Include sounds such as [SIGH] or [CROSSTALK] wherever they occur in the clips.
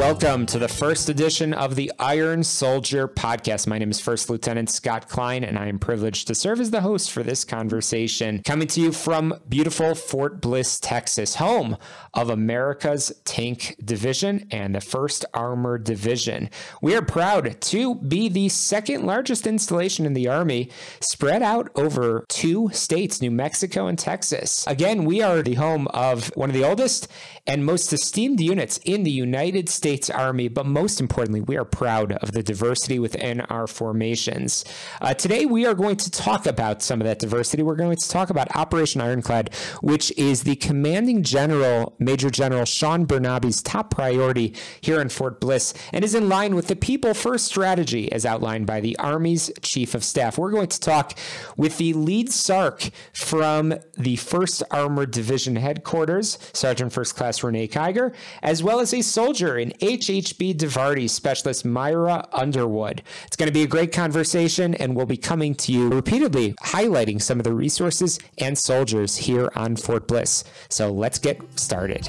welcome to the first edition of the Iron Soldier podcast. My name is First Lieutenant Scott Klein, and I am privileged to serve as the host for this conversation. Coming to you from beautiful Fort Bliss, Texas, home of America's Tank Division and the 1st Armored Division. We are proud to be the second largest installation in the Army, spread out over two states, New Mexico and Texas. Again, we are the home of one of the oldest and most esteemed units in the United States Army, but most importantly, we are proud of the diversity within our formations. Uh, today, we are going to talk about some of that diversity. We're going to talk about Operation Ironclad, which is the commanding general, Major General Sean Bernabe's top priority here in Fort Bliss and is in line with the People First strategy as outlined by the Army's Chief of Staff. We're going to talk with the lead SARC from the 1st Armored Division headquarters, Sergeant First Class Renee Kyger, as well as a soldier in HHB DIVARTY Specialist Myra Underwood. It's going to be a great conversation, and we'll be coming to you repeatedly highlighting some of the resources and soldiers here on Fort Bliss. So let's get started.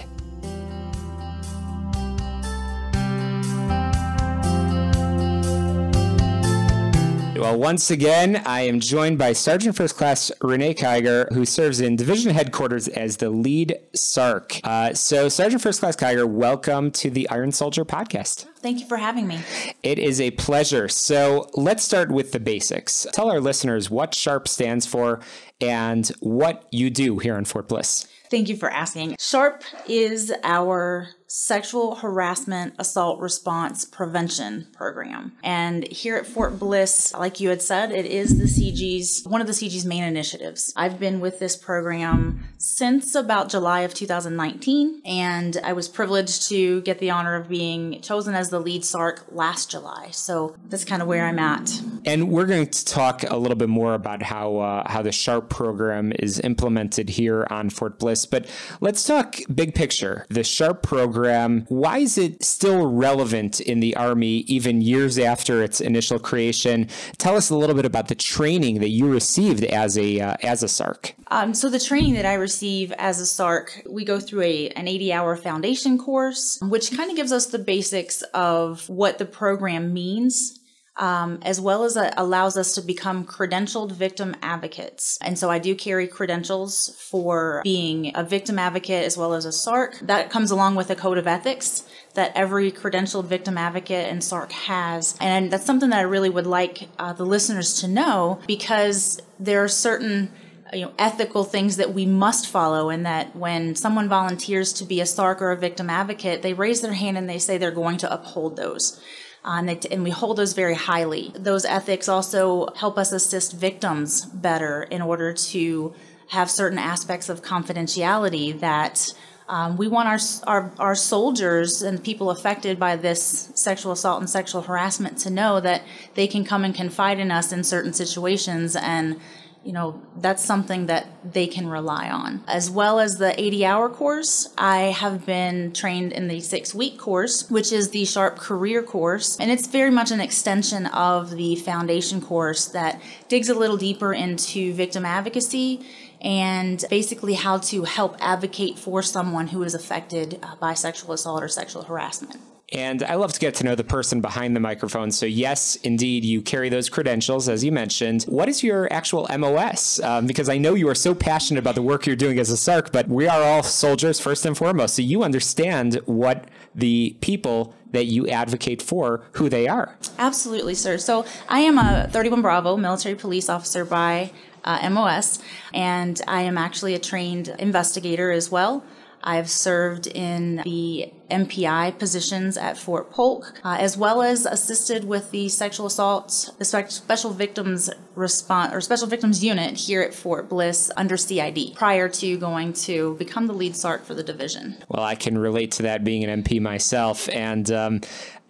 Well, once again, I am joined by Sergeant First Class Renee Kyger, who serves in Division Headquarters as the lead SARC. Uh, so, Sergeant First Class Kyger, welcome to the Iron Soldier podcast. Thank you for having me. It is a pleasure. So, let's start with the basics. Tell our listeners what SHARP stands for and what you do here in Fort Bliss. Thank you for asking. SHARP is our sexual harassment assault response prevention program. And here at Fort Bliss, like you had said, it is the CG's one of the CG's main initiatives. I've been with this program since about July of 2019 and I was privileged to get the honor of being chosen as the lead SARC last July. So that's kind of where I'm at. And we're going to talk a little bit more about how uh, how the SHARP program is implemented here on Fort Bliss, but let's talk big picture. The SHARP program program. Why is it still relevant in the Army even years after its initial creation? Tell us a little bit about the training that you received as a uh, as a SARC. Um, so the training that I receive as a SARC, we go through a an 80 hour foundation course, which kind of gives us the basics of what the program means um, as well as uh, allows us to become credentialed victim advocates. And so I do carry credentials for being a victim advocate as well as a SARC. That comes along with a code of ethics that every credentialed victim advocate and SARC has. And that's something that I really would like uh, the listeners to know because there are certain you know ethical things that we must follow and that when someone volunteers to be a SARC or a victim advocate they raise their hand and they say they're going to uphold those and, and we hold those very highly. Those ethics also help us assist victims better in order to have certain aspects of confidentiality that um, we want our, our, our soldiers and people affected by this sexual assault and sexual harassment to know that they can come and confide in us in certain situations and you know, that's something that they can rely on. As well as the 80 hour course, I have been trained in the six week course, which is the SHARP career course. And it's very much an extension of the foundation course that digs a little deeper into victim advocacy and basically how to help advocate for someone who is affected uh, by sexual assault or sexual harassment. And I love to get to know the person behind the microphone. So, yes, indeed, you carry those credentials, as you mentioned. What is your actual MOS? Um, because I know you are so passionate about the work you're doing as a SARC, but we are all soldiers first and foremost. So, you understand what the people that you advocate for who they are. Absolutely, sir. So, I am a 31 Bravo military police officer by uh, MOS, and I am actually a trained investigator as well. I've served in the MPI positions at Fort Polk, uh, as well as assisted with the sexual assault, the special victims response or special victims unit here at Fort Bliss under CID prior to going to become the lead SARC for the division. Well, I can relate to that being an MP myself, and um,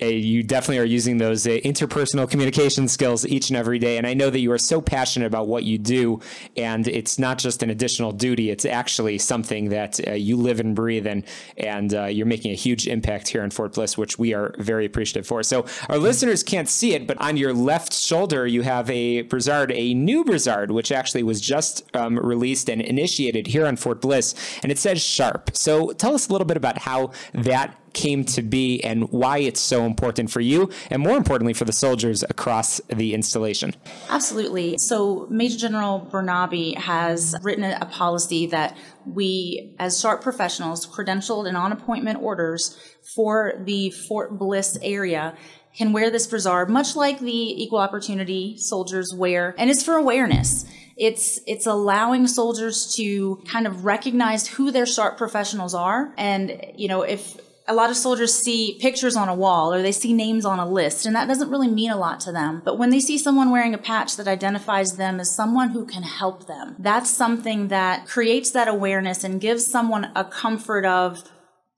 you definitely are using those uh, interpersonal communication skills each and every day. And I know that you are so passionate about what you do, and it's not just an additional duty; it's actually something that uh, you live and breathe, and and uh, you're making a huge impact here in Fort Bliss, which we are very appreciative for. So our listeners can't see it, but on your left shoulder you have a brassard, a new brassard, which actually was just um, released and initiated here on Fort Bliss, and it says Sharp. So tell us a little bit about how that came to be and why it's so important for you and more importantly for the soldiers across the installation. Absolutely. So Major General Bernabe has written a policy that we, as SHARP professionals, credentialed and on appointment orders for the Fort Bliss area, can wear this brassard, much like the equal opportunity soldiers wear, and it's for awareness. It's it's allowing soldiers to kind of recognize who their SHARP professionals are, and you know if a lot of soldiers see pictures on a wall or they see names on a list, and that doesn't really mean a lot to them. But when they see someone wearing a patch that identifies them as someone who can help them, that's something that creates that awareness and gives someone a comfort of,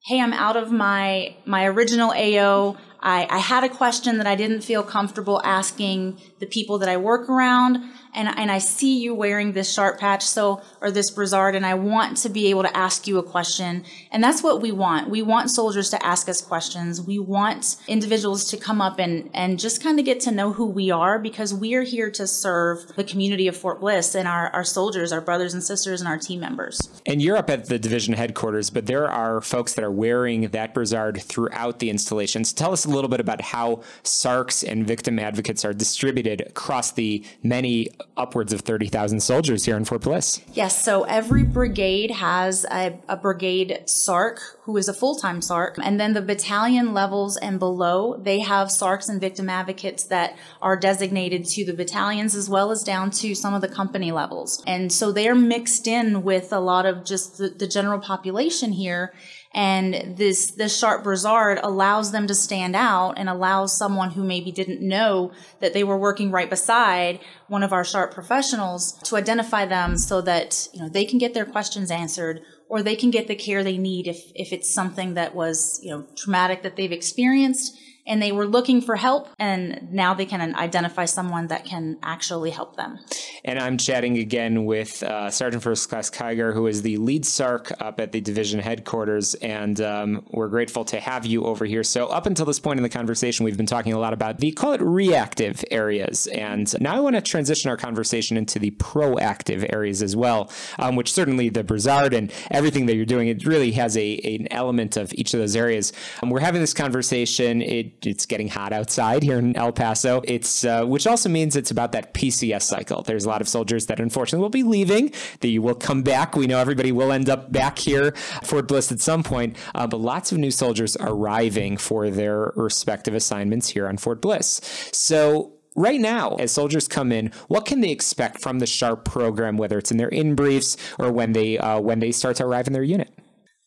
hey, I'm out of my my original AO. I, I had a question that I didn't feel comfortable asking the people that I work around and, and I see you wearing this SHARP patch, so, or this brassard, and I want to be able to ask you a question. And that's what we want. We want soldiers to ask us questions. We want individuals to come up and, and just kind of get to know who we are because we are here to serve the community of Fort Bliss and our, our soldiers, our brothers and sisters, and our team members. And you're up at the division headquarters, but there are folks that are wearing that brassard throughout the installations. Tell us a little bit about how SARCs and victim advocates are distributed across the many upwards of 30,000 soldiers here in Fort Bliss. Yes, so every brigade has a, a brigade SARC who is a full-time SARC, and then the battalion levels and below, they have SARCs and victim advocates that are designated to the battalions as well as down to some of the company levels. And so they're mixed in with a lot of just the, the general population here and this, this SHARP brassard allows them to stand out and allows someone who maybe didn't know that they were working right beside one of our SHARP professionals to identify them so that, you know, they can get their questions answered or they can get the care they need if, if it's something that was, you know, traumatic that they've experienced and they were looking for help and now they can identify someone that can actually help them. And I'm chatting again with uh, Sergeant First Class Kyger, who is the lead SARC up at the division headquarters. And um, we're grateful to have you over here. So, up until this point in the conversation, we've been talking a lot about the call it reactive areas. And now I want to transition our conversation into the proactive areas as well, um, which certainly the Brassard and everything that you're doing, it really has a, an element of each of those areas. Um, we're having this conversation. It, it's getting hot outside here in El Paso. It's uh, which also means it's about that PCS cycle. There's lot of soldiers that unfortunately will be leaving. They will come back. We know everybody will end up back here, at Fort Bliss at some point, uh, but lots of new soldiers arriving for their respective assignments here on Fort Bliss. So right now, as soldiers come in, what can they expect from the SHARP program, whether it's in their in briefs or when they uh, when they start to arrive in their unit?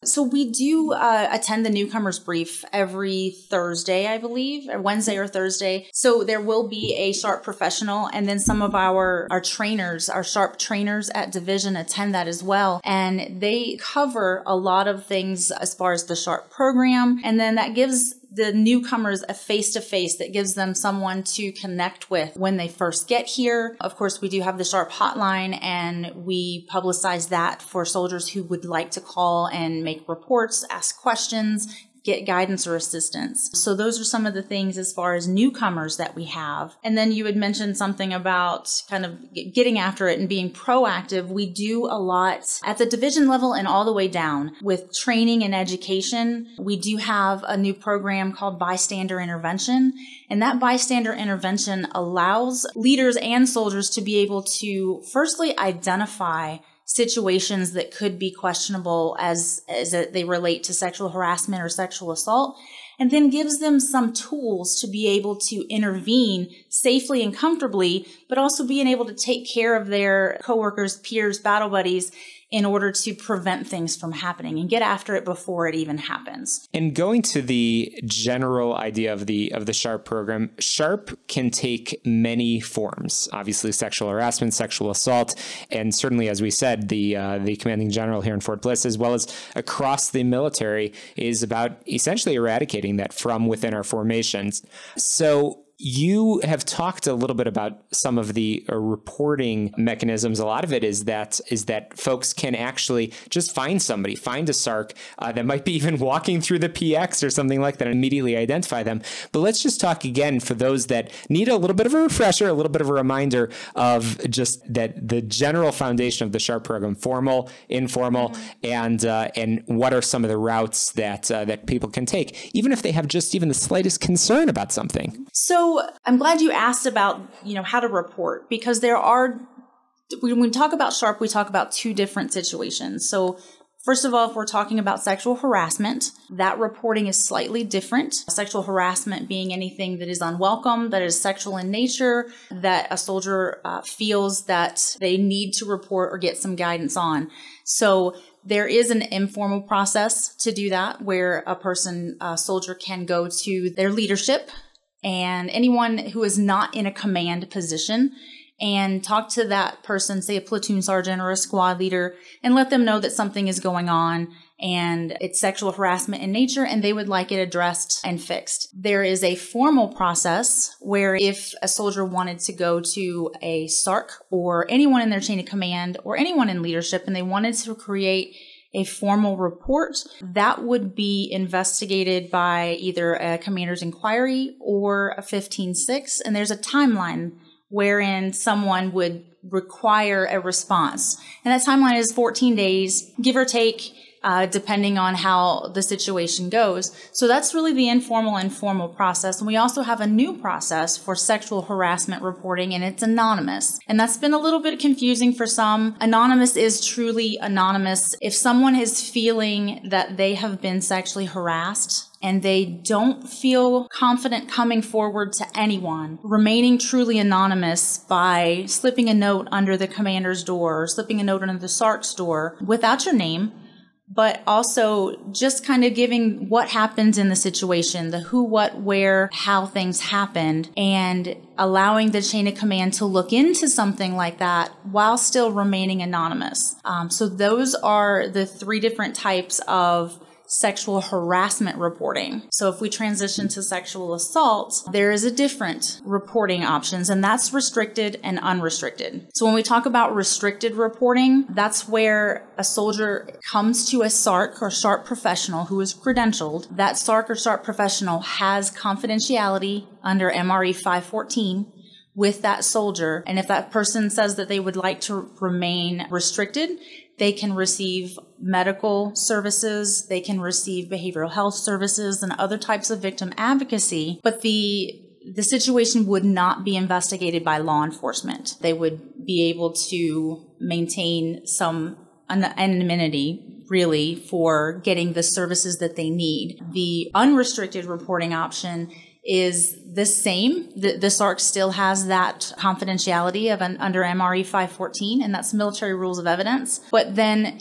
So we do uh, attend the newcomers brief every Thursday, I believe, or Wednesday or Thursday. So there will be a SHARP professional, and then some of our our trainers, our SHARP trainers at division, attend that as well, and they cover a lot of things as far as the SHARP program, and then that gives the newcomers a face to face that gives them someone to connect with when they first get here. Of course, we do have the SHARP hotline and we publicize that for soldiers who would like to call and make reports, ask questions, get guidance or assistance. So those are some of the things as far as newcomers that we have. And then you had mentioned something about kind of getting after it and being proactive. We do a lot at the division level and all the way down with training and education. We do have a new program called bystander intervention. And that bystander intervention allows leaders and soldiers to be able to firstly identify situations that could be questionable as as they relate to sexual harassment or sexual assault and then gives them some tools to be able to intervene safely and comfortably but also being able to take care of their coworkers peers battle buddies in order to prevent things from happening and get after it before it even happens. And going to the general idea of the of the SHARP program, SHARP can take many forms. Obviously, sexual harassment, sexual assault, and certainly, as we said, the uh, the commanding general here in Fort Bliss, as well as across the military, is about essentially eradicating that from within our formations. So you have talked a little bit about some of the uh, reporting mechanisms. A lot of it is that is that folks can actually just find somebody, find a SARC uh, that might be even [LAUGHS] walking through the PX or something like that, and immediately identify them. But let's just talk again for those that need a little bit of a refresher, a little bit of a reminder of just that the general foundation of the SHARP program, formal, informal, mm-hmm. and uh, and what are some of the routes that uh, that people can take, even if they have just even the slightest concern about something. So I'm glad you asked about you know how to report because there are when we talk about sharp we talk about two different situations so First of all, if we're talking about sexual harassment, that reporting is slightly different. Sexual harassment being anything that is unwelcome, that is sexual in nature, that a soldier uh, feels that they need to report or get some guidance on. So there is an informal process to do that where a person, a soldier can go to their leadership and anyone who is not in a command position and talk to that person, say a platoon sergeant or a squad leader, and let them know that something is going on and it's sexual harassment in nature and they would like it addressed and fixed. There is a formal process where if a soldier wanted to go to a SARC or anyone in their chain of command or anyone in leadership and they wanted to create a formal report that would be investigated by either a commander's inquiry or a 15-6 and there's a timeline wherein someone would require a response. And that timeline is 14 days, give or take, uh, depending on how the situation goes. So that's really the informal and formal process. And we also have a new process for sexual harassment reporting, and it's anonymous. And that's been a little bit confusing for some. Anonymous is truly anonymous. If someone is feeling that they have been sexually harassed, and they don't feel confident coming forward to anyone, remaining truly anonymous by slipping a note under the commander's door, slipping a note under the SARC's door without your name, but also just kind of giving what happens in the situation, the who, what, where, how things happened, and allowing the chain of command to look into something like that while still remaining anonymous. Um, so those are the three different types of sexual harassment reporting. So if we transition to sexual assault, there is a different reporting options and that's restricted and unrestricted. So when we talk about restricted reporting, that's where a soldier comes to a SARC or SHARP professional who is credentialed. That SARC or SHARP professional has confidentiality under MRE 514 with that soldier. And if that person says that they would like to remain restricted, they can receive medical services, they can receive behavioral health services and other types of victim advocacy, but the the situation would not be investigated by law enforcement. They would be able to maintain some anonymity really for getting the services that they need. The unrestricted reporting option is the same. The, the SARC still has that confidentiality of an under MRE 514, and that's military rules of evidence. But then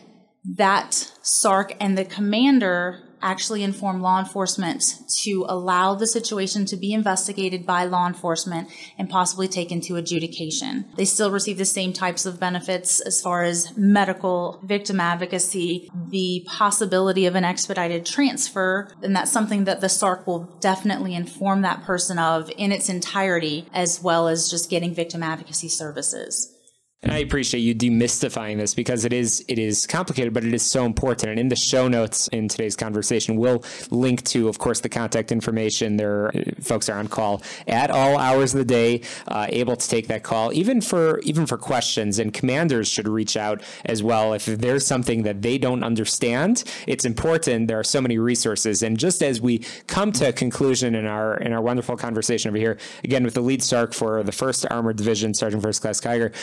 that SARC and the commander actually inform law enforcement to allow the situation to be investigated by law enforcement and possibly taken to adjudication. They still receive the same types of benefits as far as medical, victim advocacy, the possibility of an expedited transfer, and that's something that the SARC will definitely inform that person of in its entirety, as well as just getting victim advocacy services. And I appreciate you demystifying this because it is it is complicated, but it is so important. And in the show notes in today's conversation, we'll link to, of course, the contact information. There, folks are on call at all hours of the day, uh, able to take that call, even for even for questions. And commanders should reach out as well if there's something that they don't understand. It's important. There are so many resources, and just as we come to a conclusion in our in our wonderful conversation over here, again with the lead SARC for the First Armored Division, Sergeant First Class Kyger.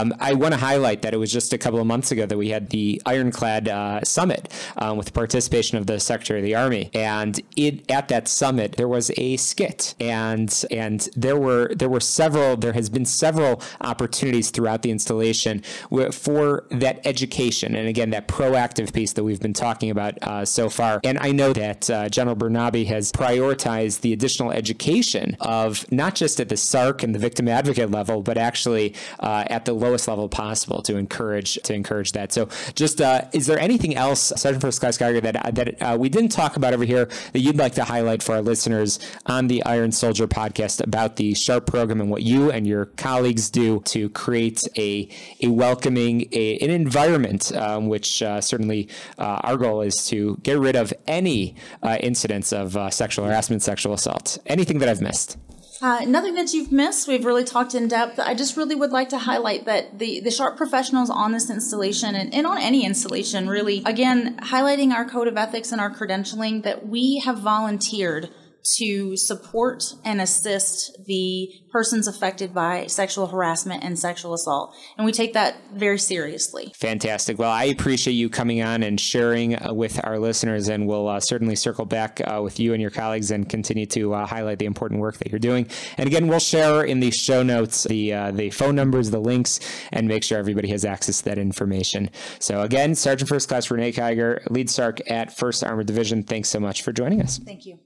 Um, I want to highlight that it was just a couple of months ago that we had the Ironclad uh, Summit um, with the participation of the Secretary of the Army, and it at that summit there was a skit, and and there were there were several there has been several opportunities throughout the installation for that education, and again that proactive piece that we've been talking about uh, so far. And I know that uh, General Bernabe has prioritized the additional education of not just at the SARC and the victim advocate level, but actually uh, at the local lowest level possible to encourage to encourage that. So, just uh, is there anything else, Sergeant First Class Kyger, that that uh, we didn't talk about over here that you'd like to highlight for our listeners on the Iron Soldier podcast about the Sharp program and what you and your colleagues do to create a a welcoming a, an environment, um, which uh, certainly uh, our goal is to get rid of any uh, incidents of uh, sexual harassment, sexual assault. Anything that I've missed. Uh, nothing that you've missed. We've really talked in depth. I just really would like to highlight that the, the sharp professionals on this installation and, and on any installation, really, again, highlighting our code of ethics and our credentialing that we have volunteered to support and assist the persons affected by sexual harassment and sexual assault. And we take that very seriously. Fantastic. Well, I appreciate you coming on and sharing uh, with our listeners, and we'll uh, certainly circle back uh, with you and your colleagues and continue to uh, highlight the important work that you're doing. And again, we'll share in the show notes the uh, the phone numbers, the links, and make sure everybody has access to that information. So again, Sergeant First Class Renee Kyger, lead SARC at First Armored Division. Thanks so much for joining us. Thank you.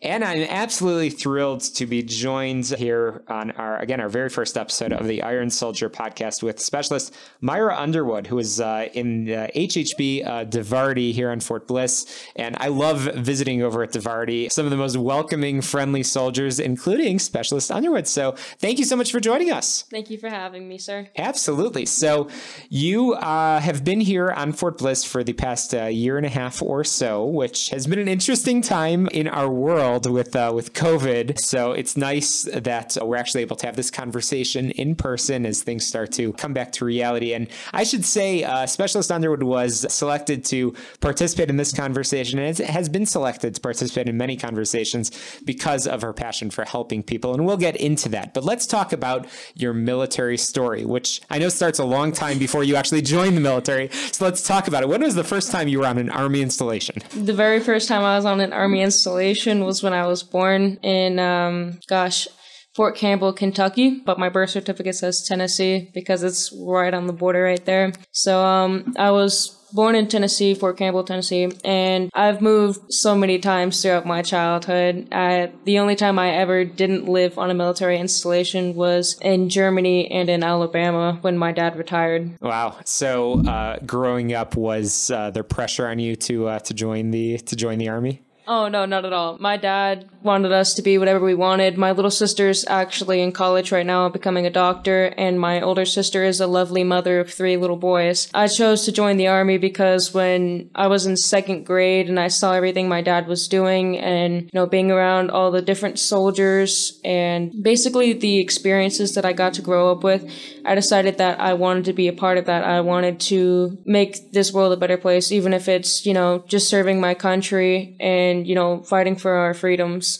And I'm absolutely thrilled to be joined here on our, again, our very first episode of the Iron Soldier podcast with specialist Myra Underwood, who is uh, in the HHB uh, DIVARTY here on Fort Bliss. And I love visiting over at DIVARTY, some of the most welcoming, friendly soldiers, including specialist Underwood. So thank you so much for joining us. Thank you for having me, sir. Absolutely. So you uh, have been here on Fort Bliss for the past uh, year and a half or so, which has been an interesting time in our world world with uh, with COVID. So it's nice that we're actually able to have this conversation in person as things start to come back to reality. And I should say, uh, Specialist Underwood was selected to participate in this conversation, and has been selected to participate in many conversations because of her passion for helping people. And we'll get into that. But let's talk about your military story, which I know starts a long time before you actually joined the military. So let's talk about it. When was the first time you were on an Army installation? The very first time I was on an Army installation was when I was born in, um, gosh, Fort Campbell, Kentucky, but my birth certificate says Tennessee because it's right on the border right there. So um, I was born in Tennessee, Fort Campbell, Tennessee, and I've moved so many times throughout my childhood. I, the only time I ever didn't live on a military installation was in Germany and in Alabama when my dad retired. Wow! So uh, growing up, was uh, there pressure on you to uh, to join the to join the army? Oh, no, not at all. My dad wanted us to be whatever we wanted. My little sister's actually in college right now, becoming a doctor, and my older sister is a lovely mother of three little boys. I chose to join the army because when I was in second grade and I saw everything my dad was doing and, you know, being around all the different soldiers and basically the experiences that I got to grow up with, I decided that I wanted to be a part of that. I wanted to make this world a better place, even if it's, you know, just serving my country and you know fighting for our freedoms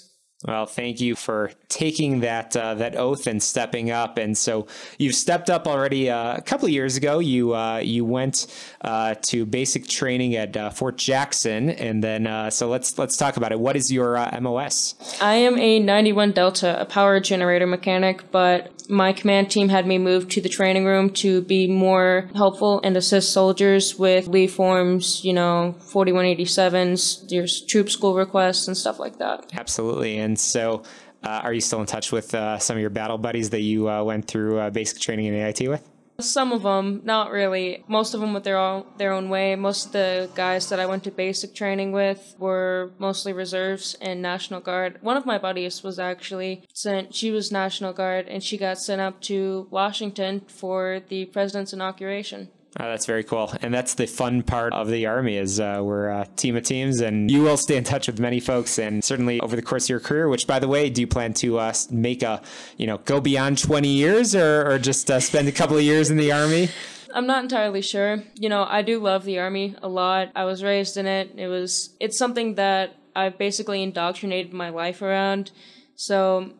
well, thank you for taking that uh, that oath and stepping up. And so you've stepped up already uh, a couple of years ago. You uh, you went uh, to basic training at uh, Fort Jackson, and then uh, so let's let's talk about it. What is your MOS? I am a 91 Delta, a power generator mechanic, but my command team had me move to the training room to be more helpful and assist soldiers with leave forms, you know, 4187s, there's troop school requests and stuff like that. Absolutely. And so, uh, are you still in touch with uh, some of your battle buddies that you uh, went through uh, basic training in AIT with? Some of them, not really. Most of them with their own their own way. Most of the guys that I went to basic training with were mostly reserves and National Guard. One of my buddies was actually sent. She was National Guard, and she got sent up to Washington for the president's inauguration. Oh, that's very cool, and that's the fun part of the army is uh, we're a team of teams, and you will stay in touch with many folks, and certainly over the course of your career. Which, by the way, do you plan to uh, make a you know go beyond twenty years, or, or just uh, spend a couple of years in the army? I'm not entirely sure. You know, I do love the army a lot. I was raised in it. It was it's something that I've basically indoctrinated my life around. So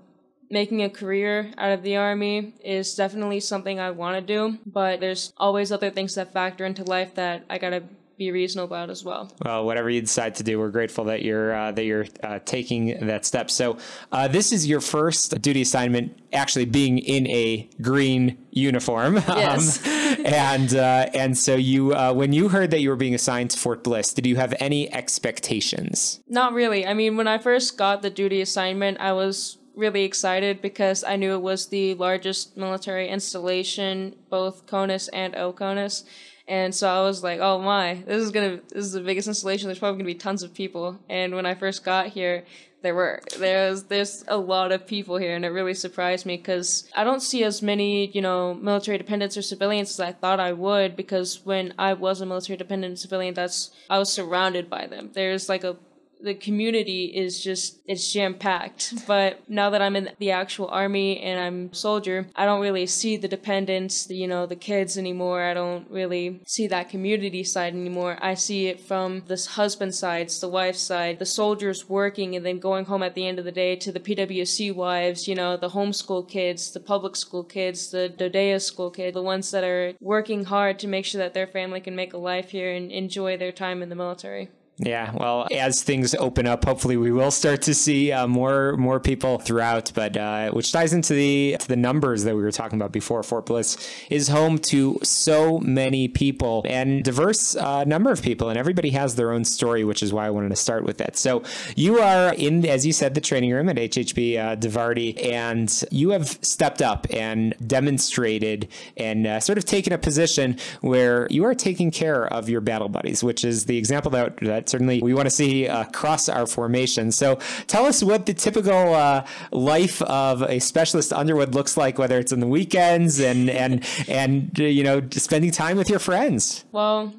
making a career out of the army is definitely something I want to do, but there's always other things that factor into life that I gotta be reasonable about as well. Well, whatever you decide to do, we're grateful that you're uh, that you're uh, taking that step. So, uh, this is your first duty assignment, actually being in a green uniform. [LAUGHS] Yes. Um, and uh, and so you, uh, when you heard that you were being assigned to Fort Bliss, did you have any expectations? Not really. I mean, when I first got the duty assignment, I was really excited because I knew it was the largest military installation, both CONUS and OCONUS. And so I was like, oh my, this is gonna, this is the biggest installation. There's probably gonna be tons of people. And when I first got here, there were there's there's a lot of people here and it really surprised me because i don't see as many you know military dependents or civilians as i thought i would because when i was a military dependent civilian that's i was surrounded by them there's like a the community is just it's jam packed. But now that I'm in the actual army and I'm a soldier, I don't really see the dependents, the, you know, the kids anymore. I don't really see that community side anymore. I see it from the husband sides, the wife side, the soldiers working and then going home at the end of the day to the PWC wives, you know, the homeschool kids, the public school kids, the DoDEA school kids, the ones that are working hard to make sure that their family can make a life here and enjoy their time in the military. Yeah, well, as things open up, hopefully we will start to see uh, more more people throughout. But uh, which ties into the to the numbers that we were talking about before. Fort Bliss is home to so many people and diverse uh, number of people, and everybody has their own story, which is why I wanted to start with that. So you are in, as you said, the training room at HHB uh, DIVARTY, and you have stepped up and demonstrated and uh, sort of taken a position where you are taking care of your battle buddies, which is the example that, that that certainly we want to see across our formation. So tell us what the typical uh, life of a specialist Underwood looks like, whether it's on the weekends and and and you know spending time with your friends. Well,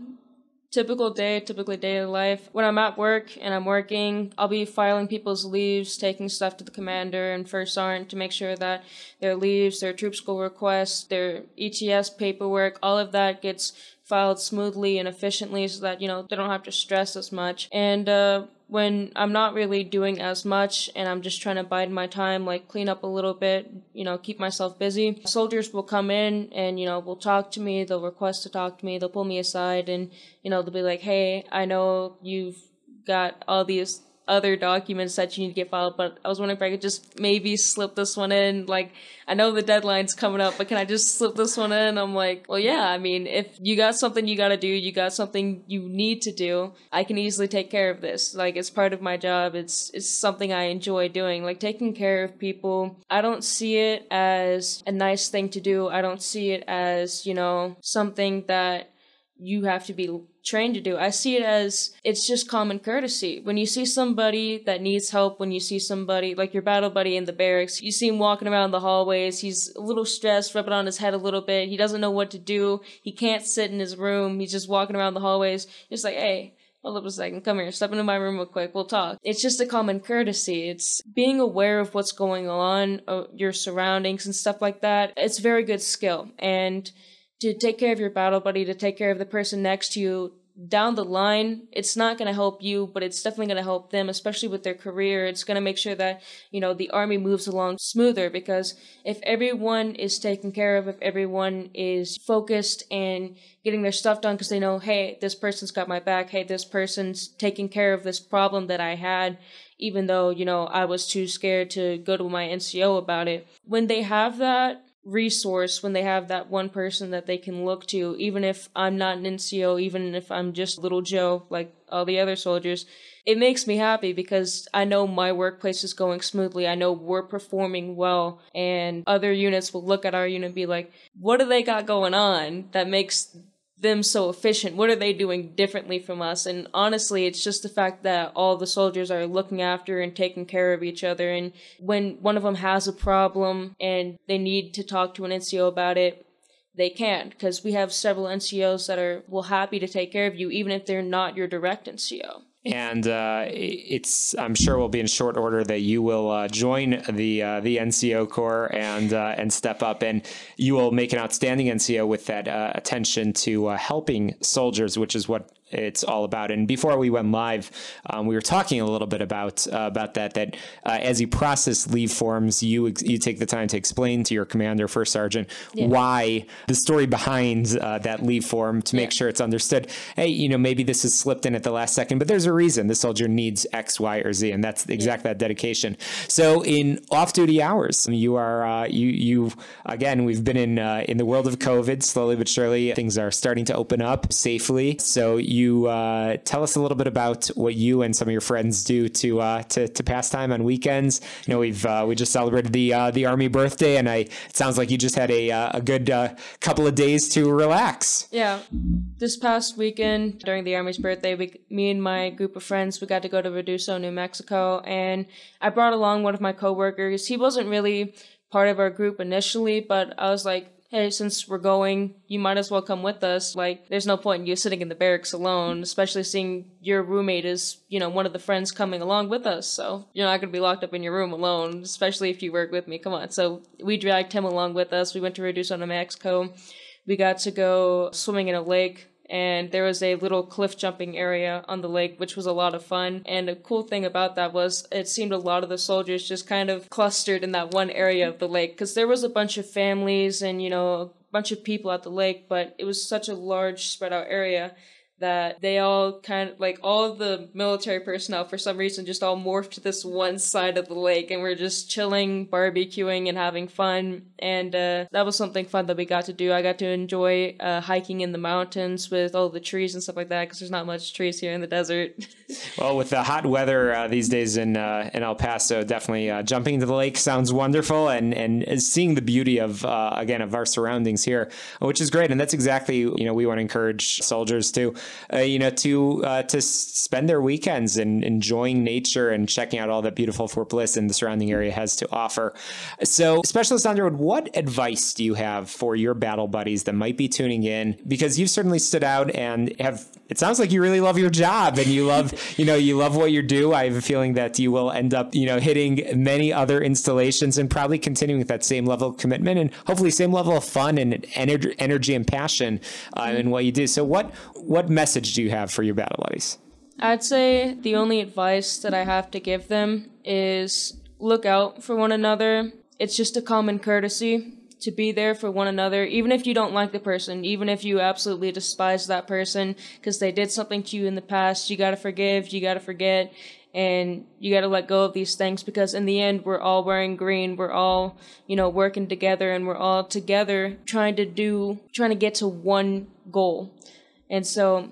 typical day, typically daily life. When I'm at work and I'm working, I'll be filing people's leaves, taking stuff to the commander and first sergeant to make sure that their leaves, their troop school requests, their ETS paperwork, all of that gets filed smoothly and efficiently so that, you know, they don't have to stress as much. And, uh, when I'm not really doing as much and I'm just trying to bide my time, like clean up a little bit, you know, keep myself busy, soldiers will come in and, you know, will talk to me, they'll request to talk to me, they'll pull me aside and, you know, they'll be like, hey, I know you've got all these other documents that you need to get filed, but I was wondering if I could just maybe slip this one in. Like, I know the deadline's coming up, but can I just slip this one in? I'm like, well, yeah, I mean, if you got something you gotta do, you got something you need to do, I can easily take care of this. Like, it's part of my job. It's, it's something I enjoy doing. Like, taking care of people, I don't see it as a nice thing to do. I don't see it as, you know, something that you have to be trained to do. I see it as it's just common courtesy. When you see somebody that needs help, when you see somebody like your battle buddy in the barracks, you see him walking around the hallways, he's a little stressed, rubbing on his head a little bit, he doesn't know what to do, he can't sit in his room, he's just walking around the hallways, just like, hey, hold up a second, come here, step into my room real quick, we'll talk. It's just a common courtesy. It's being aware of what's going on, uh, your surroundings and stuff like that. It's very good skill. And to take care of your battle buddy, to take care of the person next to you down the line, it's not going to help you, but it's definitely going to help them, especially with their career. It's going to make sure that, you know, the army moves along smoother because if everyone is taken care of, if everyone is focused and getting their stuff done because they know, hey, this person's got my back, hey, this person's taking care of this problem that I had, even though, you know, I was too scared to go to my NCO about it. When they have that, resource when they have that one person that they can look to, even if I'm not an NCO, even if I'm just little Joe like all the other soldiers. It makes me happy because I know my workplace is going smoothly. I know we're performing well, and other units will look at our unit and be like, what do they got going on that makes them so efficient? What are they doing differently from us? And honestly, it's just the fact that all the soldiers are looking after and taking care of each other. And when one of them has a problem and they need to talk to an NCO about it, they can because we have several NCOs that are well happy to take care of you, even if they're not your direct NCO and uh, it's I'm sure will be in short order that you will uh, join the uh, the NCO Corps and uh, and step up, and you will make an outstanding NCO with that uh, attention to uh, helping soldiers, which is what it's all about. And before we went live, um, we were talking a little bit about uh, about that. That uh, as you process leave forms, you ex- you take the time to explain to your commander, first sergeant, yeah. why the story behind uh, that leave form to make yeah. sure it's understood. Hey, you know, maybe this is slipped in at the last second, but there's a reason the soldier needs X, Y, or Z, and that's exactly yeah. that dedication. So in off-duty hours, you are uh, you you again. We've been in uh, in the world of COVID slowly but surely. Things are starting to open up safely. So you you uh, tell us a little bit about what you and some of your friends do to uh, to, to pass time on weekends? You know, we've uh, we just celebrated the uh, the Army birthday, and I it sounds like you just had a uh, a good couple of days to relax. Yeah, this past weekend during the Army's birthday, we, me and my group of friends we got to go to Ruidoso, New Mexico, and I brought along one of my coworkers. He wasn't really part of our group initially, but I was like, hey, since we're going, you might as well come with us. Like, there's no point in you sitting in the barracks alone, especially seeing your roommate is, you know, one of the friends coming along with us. So you're not going to be locked up in your room alone, especially if you work with me. Come on. So we dragged him along with us. We went to Ruidoso, New Mexico. We got to go swimming in a lake and there was a little cliff jumping area on the lake, which was a lot of fun. And a cool thing about that was it seemed a lot of the soldiers just kind of clustered in that one area of the lake because there was a bunch of families and, you know, a bunch of people at the lake, but it was such a large spread out area that they all kind of like all the military personnel for some reason just all morphed to this one side of the lake and we're just chilling barbecuing and having fun. And uh, that was something fun that we got to do. I got to enjoy uh, hiking in the mountains with all the trees and stuff like that because there's not much trees here in the desert. [LAUGHS] Well with the hot weather uh, these days in uh, in el paso definitely uh, jumping into the lake sounds wonderful and and seeing the beauty of uh, again of our surroundings here which is great. And that's exactly you know we want to encourage soldiers to uh, you know, to uh, to spend their weekends and enjoying nature and checking out all that beautiful Fort Bliss and the surrounding area has to offer. So, Specialist Underwood, what advice do you have for your battle buddies that might be tuning in? Because you've certainly stood out and have. It sounds like you really love your job and you love, [LAUGHS] you know, you love what you do. I have a feeling that you will end up, you know, hitting many other installations and probably continuing with that same level of commitment and hopefully same level of fun and energy and passion uh, in what you do. So, what what message do you have for your battle buddies? I'd say the only advice that I have to give them is look out for one another. It's just a common courtesy to be there for one another, even if you don't like the person, even if you absolutely despise that person because they did something to you in the past. You gotta forgive, you gotta forget, and you gotta let go of these things because in the end, we're all wearing green. We're all, you know, working together and we're all together trying to do, trying to get to one goal. And so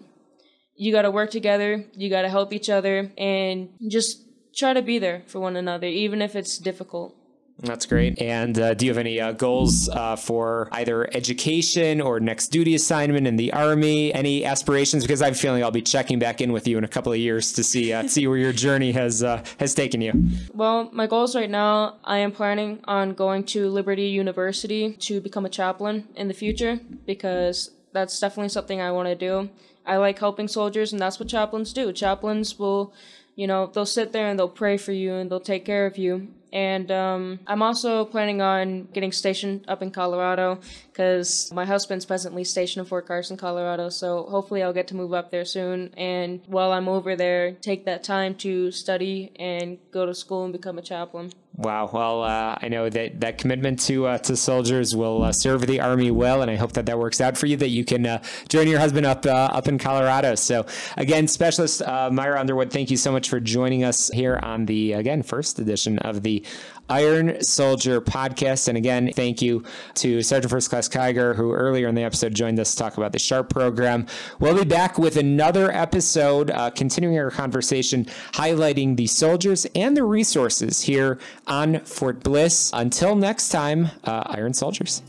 you got to work together, you got to help each other, and just try to be there for one another, even if it's difficult. That's great. And uh, do you have any uh, goals uh, for either education or next duty assignment in the Army? Any aspirations? Because I'm feeling I'll be checking back in with you in a couple of years to see uh, see where your journey has uh, has taken you. Well, my goals right now, I am planning on going to Liberty University to become a chaplain in the future because that's definitely something I want to do. I like helping soldiers, and that's what chaplains do. Chaplains will, you know, they'll sit there and they'll pray for you and they'll take care of you. And um, I'm also planning on getting stationed up in Colorado because my husband's presently stationed in Fort Carson, Colorado. So hopefully I'll get to move up there soon. And while I'm over there, take that time to study and go to school and become a chaplain. Wow. Well, uh, I know that that commitment to uh, to soldiers will uh, serve the army well, and I hope that that works out for you. That you can uh, join your husband up uh, up in Colorado. So, again, specialist uh, Myra Underwood, thank you so much for joining us here on the again first edition of the Iron Soldier podcast. And again, thank you to Sergeant First Class Kyger, who earlier in the episode joined us to talk about the SHARP program. We'll be back with another episode, continuing our conversation, highlighting the soldiers and the resources here on Fort Bliss. Until next time, uh, Iron Soldiers.